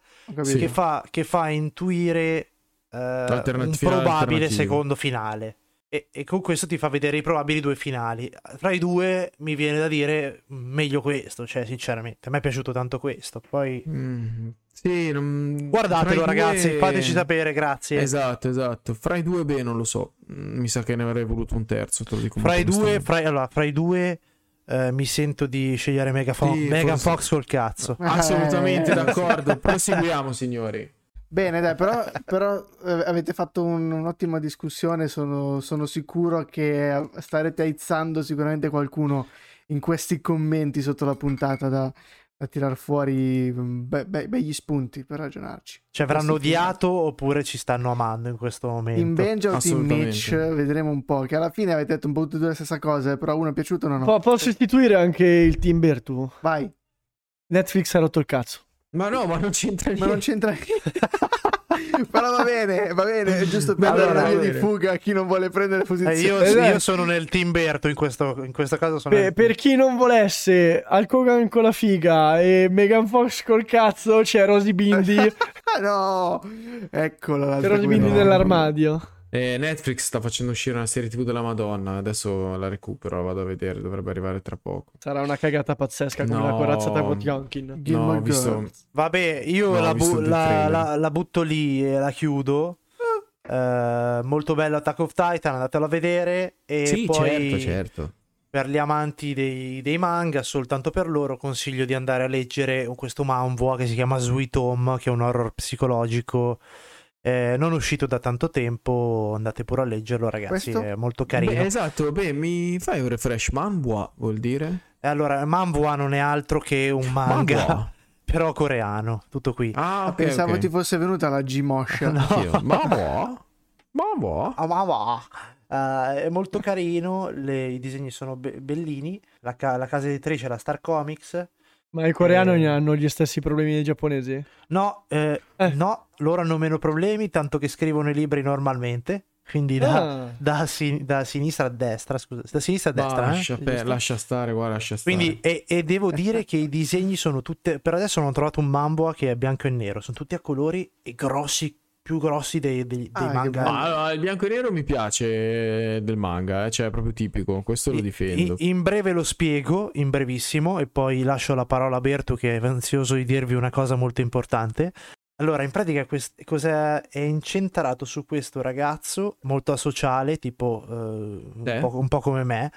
che, fa, che fa intuire eh, un probabile secondo finale. E, e con questo ti fa vedere i probabili due finali. Fra i due mi viene da dire meglio questo, cioè sinceramente. A me è piaciuto tanto questo. Poi Mm, sì, non... guardatelo i ragazzi, due- fateci sapere, grazie. Esatto, esatto. Fra i due, beh, non lo so. Mm, Mi sa che ne avrei voluto un terzo, te lo dico Fra i due, fra, allora, fra i due eh, mi sento di scegliere Mega Fo- Sì, Megan forse- Fox col cazzo. Assolutamente [LAUGHS] Eh. d'accordo. Proseguiamo, signori. Bene, dai, però, però, eh, avete fatto un- un'ottima discussione. Sono, sono sicuro che starete aizzando sicuramente qualcuno in questi commenti sotto la puntata da, da tirar fuori mm, be- be- begli spunti per ragionarci. Cioè, avranno odiato oppure ci stanno amando in questo momento. In Benja o Team Assolutamente. Mitch vedremo un po'. Che alla fine avete detto un po' tutte e due la stessa cosa, però uno è piaciuto o no? Po- posso istituire anche il team Bertu? Vai, Netflix ha rotto il cazzo. Ma no, ma non c'entra ma non niente. c'entra [LAUGHS] Però va bene, va bene, è giusto per Allora, dare una di fuga a chi non vuole prendere Eh, posizione. io, Eh, dai. io sono nel team Berto in questo, in questo caso sono Per, nel- per chi non volesse Hulk Hogan con la figa e Megan Fox col cazzo, c'è Rosy Bindi, c'è [LAUGHS] Ah no! Eccolo l'altra Rosy Bindi guerra. nell'armadio. Eh, Netflix sta facendo uscire una serie TV della Madonna. Adesso la recupero, la vado a vedere. Dovrebbe arrivare tra poco. Sarà una cagata pazzesca come No. la corazzata Potionkin. Gilmore no, ho visto. Vabbè, io No, ho la, visto bu- la- la- la butto lì e la chiudo. Eh, molto bello Attack of Titan, andatelo a vedere. E sì, poi certo, certo. per gli amanti dei, dei manga, soltanto per loro, consiglio di andare a leggere questo manhwa che si chiama Sweet Home, che è un horror psicologico. Eh, non uscito da tanto tempo, andate pure a leggerlo, ragazzi. Questo? È molto carino. Beh, esatto, beh, mi fai un refresh. Manbua vuol dire? E allora, manhwa non è altro che un manga, Manhwa. [LAUGHS] però coreano. Tutto qui. Ah, ok, Pensavo ok. ti fosse venuta la G-Mosh. [LAUGHS] [LAUGHS] No. Anch'io. Manhwa? Manhwa? Ah, ma va. Eh, è molto carino, le- i disegni sono be- bellini. La, ca- la casa editrice è la Star Comics. Ma i coreani Eh. hanno gli stessi problemi dei giapponesi? No, eh, Eh. no, loro hanno meno problemi, tanto che scrivono i libri normalmente. Quindi da, Ah. da sin- da sinistra a destra, scusa, da sinistra a destra. eh? Lascia, per- lascia stare, guarda, lascia stare. Quindi, e, e devo dire che i disegni sono tutte. Per adesso non ho trovato un mambo che è bianco e nero, sono tutti a colori e grossi, più grossi dei, dei- dei Ah, manga. Ma allora, il bianco e nero mi piace del manga, eh, cioè è proprio tipico, questo lo difendo. i- In breve lo spiego, in brevissimo, e poi lascio la parola a Berto che è ansioso di dirvi una cosa molto importante. Allora, in pratica quest- cosa è incentrato su questo ragazzo molto asociale, tipo eh, un, Eh? po', un po' come me,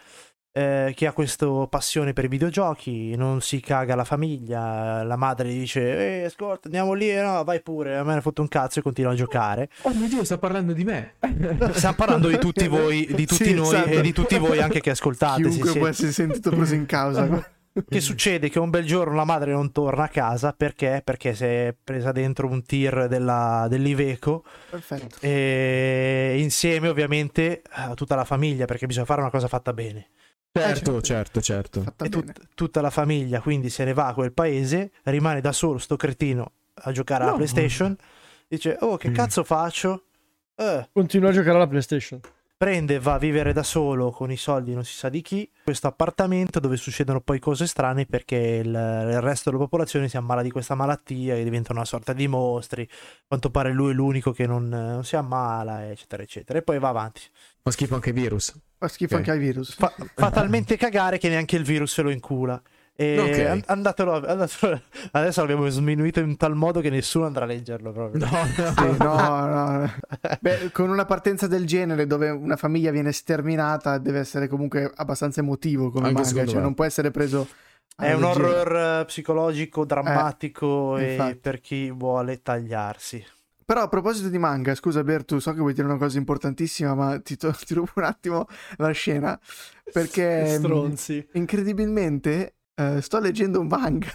eh, che ha questa passione per i videogiochi, non si caga la famiglia, la madre gli dice, eh, ascolta, andiamo lì, no, vai pure, a me ne fotte un cazzo e continua a giocare. Oh mio Dio, sta parlando di me. [LAUGHS] Stiamo parlando di tutti [LAUGHS] voi, di tutti Sì, noi esatto. e di tutti voi anche che ascoltate. se Chiunque siete- può essere sentito preso in causa. [LAUGHS] Che succede? Che un bel giorno la madre non torna a casa perché? Perché si è presa dentro un tir della- dell'Iveco Perfetto. e insieme ovviamente a tutta la famiglia perché bisogna fare una cosa fatta bene. Certo, certo, certo. E bene. tut- tutta la famiglia quindi se ne va a quel paese, rimane da solo sto cretino a giocare alla No. PlayStation, dice oh che Mm. cazzo faccio? Eh, Continua a giocare alla PlayStation. prende e va a vivere da solo con i soldi non si sa di chi, questo appartamento dove succedono poi cose strane perché il, il resto della popolazione si ammala di questa malattia e diventano una sorta di mostri, a quanto pare lui è l'unico che non, non si ammala, eccetera, eccetera, e poi va avanti. Fa schifo anche virus. Fa schifo Ok. anche ai virus. Fa, fa talmente cagare che neanche il virus se lo incula. E Ok. an- andatelo, andatelo- adesso l'abbiamo sminuito in tal modo che nessuno andrà a leggerlo proprio. No, [LAUGHS] Sì, no, no, no. [LAUGHS] Beh, con una partenza del genere dove una famiglia viene sterminata deve essere comunque abbastanza emotivo come Anche manga, cioè me. non può essere preso È un horror eh, psicologico, drammatico Eh, e per chi vuole tagliarsi. Però a proposito di manga, scusa Bertu, so che vuoi dire una cosa importantissima, ma ti, to- ti rubo un attimo la scena perché [LAUGHS] mh, Stronzi. incredibilmente eh, sto leggendo un manga.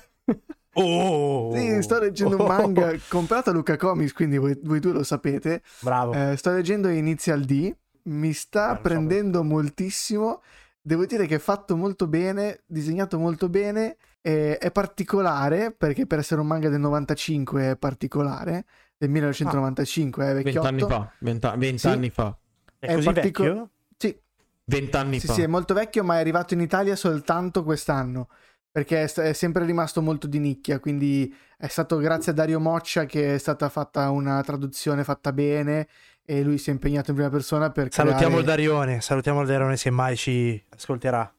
Oh! [LAUGHS] Sì, sto leggendo un manga comprato a Luca Comics, quindi voi, voi due lo sapete. Bravo. Eh, sto leggendo Initial D, mi sta Ah, lo so. prendendo moltissimo. Devo dire che è fatto molto bene, disegnato molto bene. è particolare perché per essere un manga del 95 è particolare, del 1995 è vecchiotto. vent'anni fa. venta- Sì. Vent'anni fa. è è così partico- vecchio? Sì, Vent'anni sì, fa. sì, è molto vecchio, ma è arrivato in Italia soltanto quest'anno. Perché è, è sempre rimasto molto di nicchia. Quindi è stato grazie a Dario Moccia che è stata fatta una traduzione fatta bene. E lui si è impegnato in prima persona per Salutiamo il creare... Darione, salutiamo il Darione se mai ci ascolterà.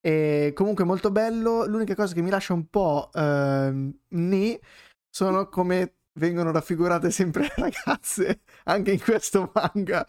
E comunque molto bello. L'unica cosa che mi lascia un po' ehm, ni sono come vengono raffigurate sempre ragazze anche in questo manga.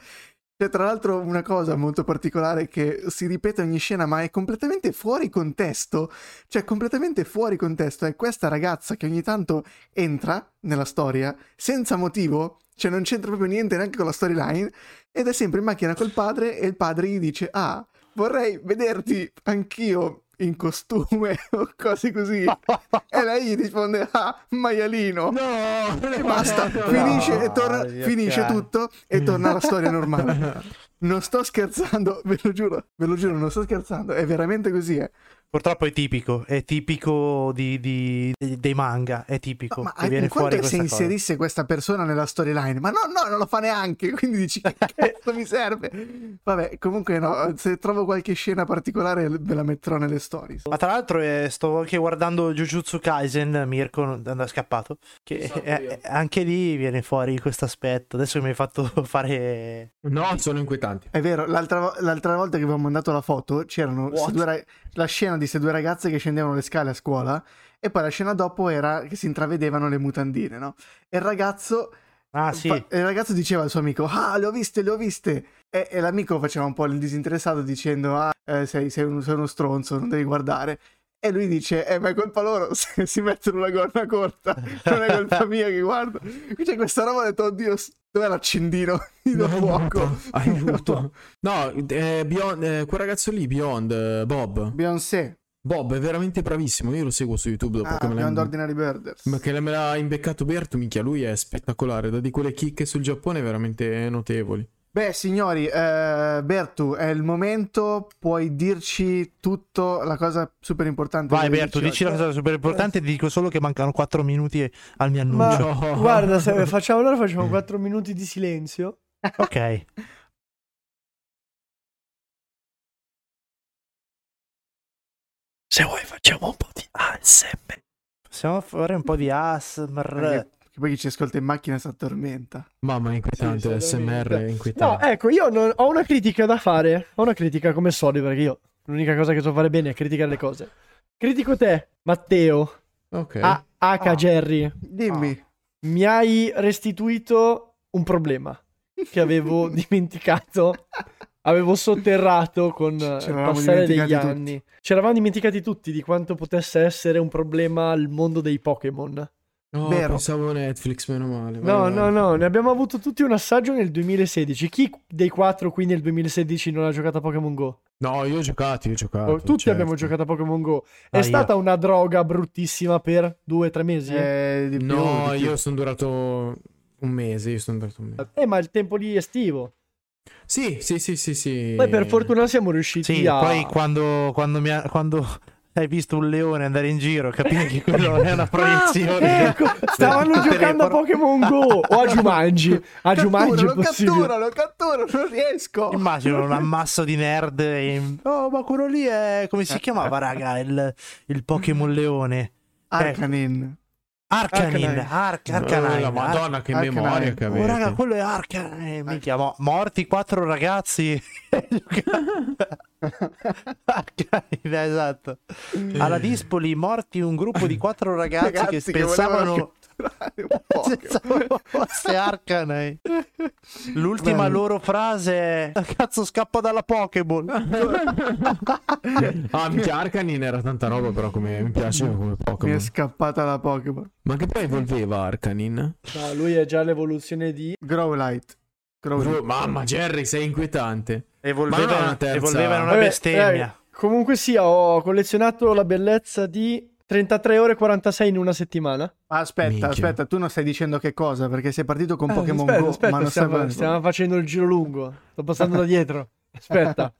C'è tra l'altro una cosa molto particolare che si ripete ogni scena, ma è completamente fuori contesto. Cioè, completamente fuori contesto. È questa ragazza che ogni tanto entra nella storia senza motivo, cioè non c'entra proprio niente neanche con la storyline, ed è sempre in macchina col padre e il padre gli dice: Ah, vorrei vederti anch'io in costume [LAUGHS] o cose così. e lei gli risponde: Ah, maialino. No, E basta, no. finisce e torna, finisce tutto e torna alla storia normale. [LAUGHS] Non sto scherzando, ve lo giuro, ve lo giuro, non sto scherzando, è veramente così, eh. Purtroppo è tipico, è tipico di, di- dei, dei manga, è tipico. Ma che viene in fuori se questa cosa. inserisse questa persona nella storyline, ma no, no, non lo fa neanche, quindi dici che [LAUGHS] cazzo mi serve? Vabbè, comunque no, se trovo qualche scena particolare ve la metterò nelle stories. Ma tra l'altro eh, sto anche guardando Jujutsu Kaisen, Mirko è scappato, che So eh, anche lì viene fuori questo aspetto. Adesso mi hai fatto [LAUGHS] fare... No, sono inquietanti. È vero, l'altra, l'altra volta che vi ho mandato la foto c'erano due la scena di queste due ragazze che scendevano le scale a scuola e poi la scena dopo era che si intravedevano le mutandine, no? E il ragazzo, Ah sì, fa- il ragazzo diceva al suo amico, ah, le ho viste, le ho viste. E, e l'amico faceva un po' il disinteressato dicendo, ah, eh, sei, sei un- sei uno stronzo, non devi guardare. E lui dice, eh, ma è colpa loro [LAUGHS] se si mettono una gonna corta, non è colpa [LAUGHS] mia che guardo. C'è questa roba, ho detto, oddio, dov'è l'accendino? [LAUGHS] Do No, fuoco. Aiuto. No, eh, Beyond- eh, quel ragazzo lì, Beyond, eh, Bob. Beyoncé, Bob è veramente bravissimo. Io lo seguo su YouTube dopo ah, che me l'ha Ordinary Birders. ma che me l'ha imbeccato Berto, minchia, lui è spettacolare. Da di quelle chicche sul Giappone veramente notevoli. Beh, signori, eh, Bertu, è il momento, puoi dirci tutto, la cosa super importante. vai oggi. dici la cosa super importante, ti dico solo che mancano 4 minuti al mio Ma annuncio. No. guarda, se [LAUGHS] facciamo allora facciamo 4 minuti di silenzio. Ok. Se vuoi facciamo un po' di ASMR. Possiamo fare un po' di ASMR. Perché poi chi ci ascolta in macchina si addormenta. Mamma, è inquietante. Sì, L'SMR è No, inquietante. ecco, io non- ho una critica da fare. Ho una critica come soldi, perché io l'unica cosa che so fare bene è criticare le cose. Critico te, Matteo, ok. A- H. Ah. Jerry. Dimmi. Mi hai restituito un problema che avevo [LAUGHS] dimenticato avevo sotterrato con eh, il passare degli anni. Ci eravamo dimenticati tutti di quanto potesse essere un problema il mondo dei Pokémon. No, Vero. pensavo Netflix, meno male. No, no, no, ne abbiamo avuto tutti un assaggio nel 2016. Chi dei quattro qui nel 2016 non ha giocato a Pokémon Go? No, io ho giocato, io ho giocato. Oh, tutti certo. abbiamo giocato a Pokémon Go. È Ah, stata una droga bruttissima per due o tre mesi. Eh, Eh, di più, No, di più. io sono durato un mese, io sono durato un mese. ma il tempo lì estivo. Sì, sì, sì, sì, sì. Poi per fortuna siamo riusciti Sì, a... poi quando, quando, mi ha- quando hai visto un leone andare in giro, capivi che quello è una proiezione. Ah, ecco, stavano giocando a. Pokémon Go o a Jumanji. A Jumanji è Catturalo, possibile. catturalo, catturalo, non riesco. Immagino un ammasso di nerd. e- Oh, ma quello lì è. Come si chiamava, raga? Il, il Pokémon leone. Arcanin. Arcanine. Arcanine. Arc- Oh, Arcanine. la madonna, che Arcanine. memoria che Oh, avete. raga, quello è Arcanine. Minchia, mo- morti quattro ragazzi. [LAUGHS] Arcanine, esatto. Alla Dispoli, morti un gruppo di quattro ragazzi, Ragazzi che che pensavano. volevano Pokémon. Fosse Arcanine. L'ultima Bello. loro frase è: Cazzo, scappa dalla Pokéball. Ah, minchia, Arcanine era tanta roba, però come mi piace come Mi è Pokémon. scappata la Pokémon. Ma che poi evolveva Arcanine? No, lui è già l'evoluzione di... Growlite. Growlite. Mamma, Jerry, sei inquietante. Ma non Evolveva, una terza- evolveva in una Vabbè, bestemmia. raga, comunque sia, ho collezionato la bellezza di 33 ore e 46 in una settimana. Ma aspetta, Minchia. aspetta, tu non stai dicendo che cosa? Perché sei partito con Eh, Pokémon aspetta, Go, aspetta, ma non stiamo, stai stiamo facendo il giro lungo. Sto passando da dietro. [LAUGHS] Aspetta.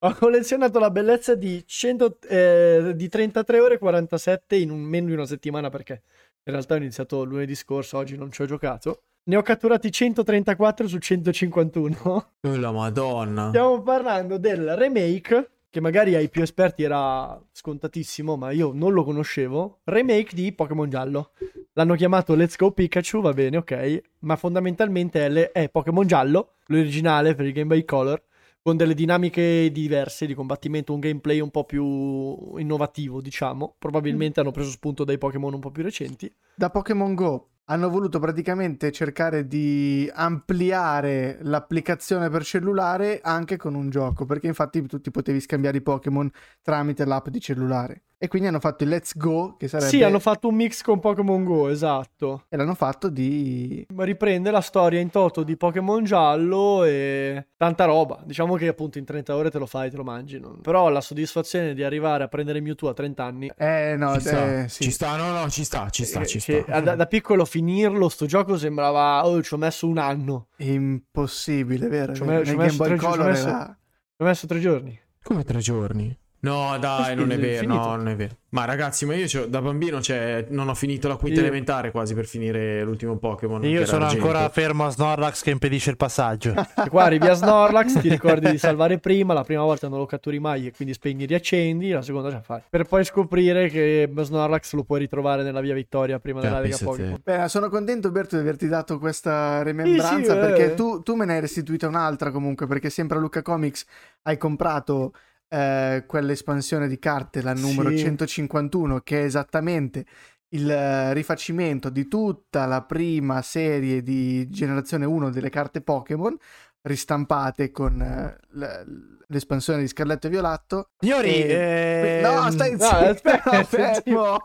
Ho collezionato la bellezza di, 100, eh, di 33 ore e 47 in un, meno di una settimana perché in realtà ho iniziato lunedì scorso, oggi non ci ho giocato. Ne ho catturati 134 su 151. Oh, la madonna. Stiamo parlando del remake, che magari ai più esperti era scontatissimo, ma io non lo conoscevo. Remake di Pokémon Giallo. L'hanno chiamato Let's Go Pikachu, va bene, ok. Ma fondamentalmente è, le- è Pokémon Giallo, l'originale per il Game Boy Color, con delle dinamiche diverse di combattimento, un gameplay un po' più innovativo, diciamo. Probabilmente hanno preso spunto dai Pokémon un po' più recenti. Da Pokémon Go hanno voluto praticamente cercare di ampliare l'applicazione per cellulare anche con un gioco, perché infatti tu ti potevi scambiare i Pokémon tramite l'app di cellulare. E quindi hanno fatto il Let's Go, che sarebbe... Sì, hanno fatto un mix con Pokémon Go, esatto. E l'hanno fatto di... riprende la storia in toto di Pokémon giallo e tanta roba. Diciamo che appunto in 30 ore te lo fai, te lo mangi. non- Però la soddisfazione di arrivare a prendere Mewtwo a 30 anni. Eh no, Ci sta, eh, sì. ci sta, no, no, ci sta, ci sta, eh, ci che sta. da, da piccolo finirlo, sto gioco sembrava, oh, ci ho messo un anno. Impossibile, vero? Ci ho me- ci ho messo Boy tre ci ho Color messo- era... Ci ho messo tre giorni. Come tre giorni? No, dai, non è vero. No, non è vero. Ma ragazzi, ma io da bambino cioè, non ho finito la quinta Io- elementare quasi per finire l'ultimo Pokémon. Io sono ancora fermo a Snorlax che impedisce il passaggio. E [LAUGHS] qua arrivi a Snorlax, ti ricordi di salvare prima, la prima volta non lo catturi mai e quindi spegni e riaccendi, la seconda ce la fai. Per poi scoprire che Snorlax lo puoi ritrovare nella via Vittoria prima della Lega. Pokémon. Beh, sono contento Berto di averti dato questa remembranza Sì, sì, eh. perché tu, tu me ne hai restituita un'altra comunque perché sempre a Luca Comics hai comprato eh, quell'espansione di carte, la numero Sì. 151 che è esattamente il eh, rifacimento di tutta la prima serie di generazione 1 delle carte Pokémon ristampate con eh, l- l'espansione di Scarletto e Violatto. Signori, E- ehm, No, stai no, zitto, aspetta, [LAUGHS] fermo.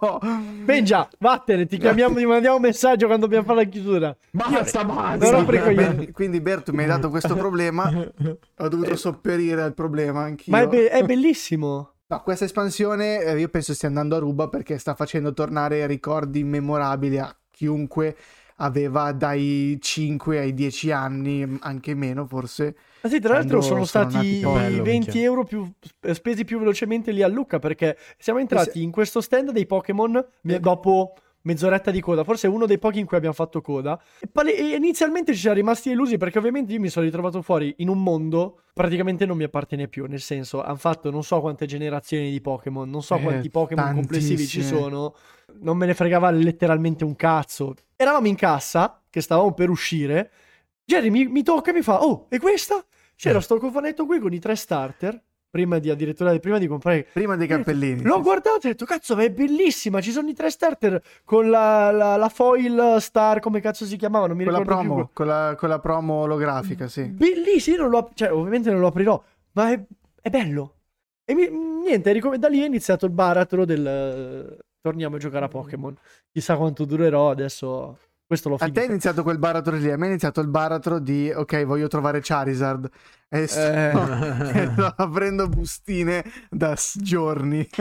Benja, vattene, ti chiamiamo, ti mandiamo un messaggio quando dobbiamo fare la chiusura. Basta, Non basta. coglioni. Quindi- Berto mi hai dato questo problema, [LAUGHS] ho dovuto sopperire al problema anch'io. Ma è, be- è bellissimo. No, questa espansione eh, io penso stia andando a ruba perché sta facendo tornare ricordi memorabili a chiunque aveva dai 5 ai 10 anni, anche meno forse. Ma sì, tra l'altro sono sono stati i Pokémon. 20 Minchia. euro più spesi più velocemente lì a Lucca perché siamo entrati in questo stand dei Pokémon Eh. dopo mezz'oretta di coda, forse uno dei pochi in cui abbiamo fatto coda. E, pale- e inizialmente ci siamo rimasti illusi perché ovviamente io mi sono ritrovato fuori in un mondo praticamente non mi appartiene più, nel senso hanno fatto non so quante generazioni di Pokémon, non so Eh, quanti Pokémon complessivi ci sono, non me ne fregava letteralmente un cazzo. Eravamo in cassa, che stavamo per uscire, Jerry mi, mi tocca e mi fa, oh, e questa? C'era sto cofanetto qui con i tre starter. prima di addirittura prima di comprare Prima dei cappellini. L'ho guardato e ho detto, cazzo, ma è bellissima. Ci sono i tre starter con la, la- la foil star, come cazzo si chiamava? Non mi Con la ricordo promo, più. con la, con la promo olografica, sì. Non lo cioè, ovviamente non lo aprirò, ma è, è bello. E mi- niente, da lì è iniziato il baratro del... Torniamo a giocare a Pokémon. Chissà quanto durerò adesso. Questo l'ho A te è finito. iniziato quel baratro lì, a me è iniziato il baratro di ok, voglio trovare Charizard. E sto, Eh. [LAUGHS] e [LAUGHS] sto aprendo bustine da giorni. [LAUGHS]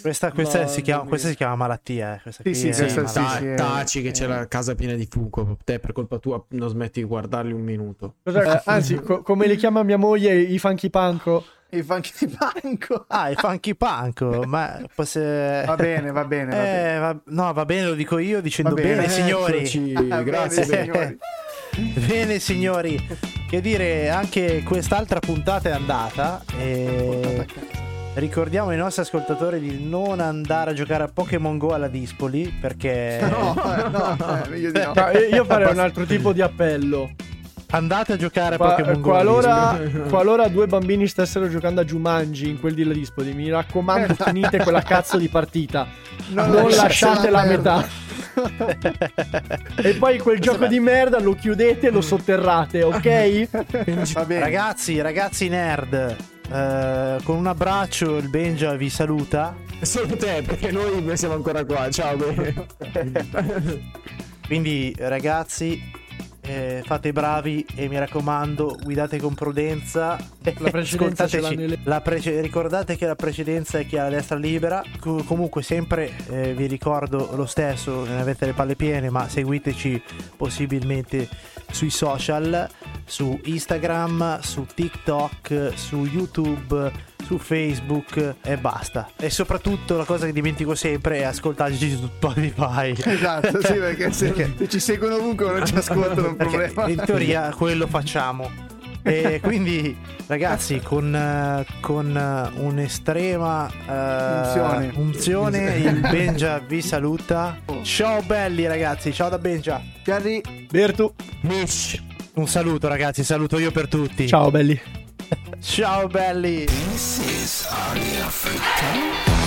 Questa, questa Mamma si chiama, questa si chiama malattia. eh, Questa Sì, qui sì, è questa malattia. Ta- sì, taci che eh. c'è la casa piena di fungo. Te per colpa tua non smetti di guardarli un minuto. Cosa- eh, anzi, co- come li chiama mia moglie, i funky panco. I funky di banco. Ah, il funky punk, ma posso... Va bene, va bene, va bene. Eh, va- no, va bene, lo dico io dicendo Va bene. bene, signori. Eccoci, Ah, grazie. bene, signori. Bene, signori. Che dire, anche quest'altra puntata è andata. E ricordiamo ai nostri ascoltatori di non andare a giocare a Pokémon Go alla Dispoli perché No, no, eh, meglio di no. No, io io farei un altro tipo di appello. andate a giocare a Qua- Pokémon Go. alla qualora, Dispoli. qualora due bambini stessero giocando a Jumanji in quel di La Dispoli, mi raccomando, [LAUGHS] finite quella cazzo di partita. Non Non, lasciate lasciate la la merda. metà. E poi quel gioco di merda lo chiudete e lo sotterrate, ok? Va bene. Ragazzi, ragazzi nerd, eh, con un abbraccio il Benja vi saluta. Solo te, perché noi siamo ancora qua. Ciao. Quindi ragazzi, eh, fate i bravi e mi raccomando, guidate con prudenza. La [LAUGHS] precedenza La prece- ricordate che la precedenza è chi ha la destra libera. Co- comunque, sempre eh, vi ricordo lo stesso: ne avete le palle piene, ma seguiteci possibilmente sui social, su Instagram, su TikTok, su YouTube, su Facebook e basta. E soprattutto la cosa che dimentico sempre è ascoltarci su Spotify. [LAUGHS] Esatto, sì, perché se, Perché- ci seguono ovunque non ci [LAUGHS] ascoltano un problema. in teoria quello facciamo. E quindi, ragazzi, con, eh, con eh, un'estrema eh, Unzione. unzione, il Benja vi saluta. Ciao belli, ragazzi. Ciao da Benja. Chiari, Bertu, Mish. Un saluto, ragazzi. Saluto io per tutti. ciao belli. Ciao belli. This is Audio Freak.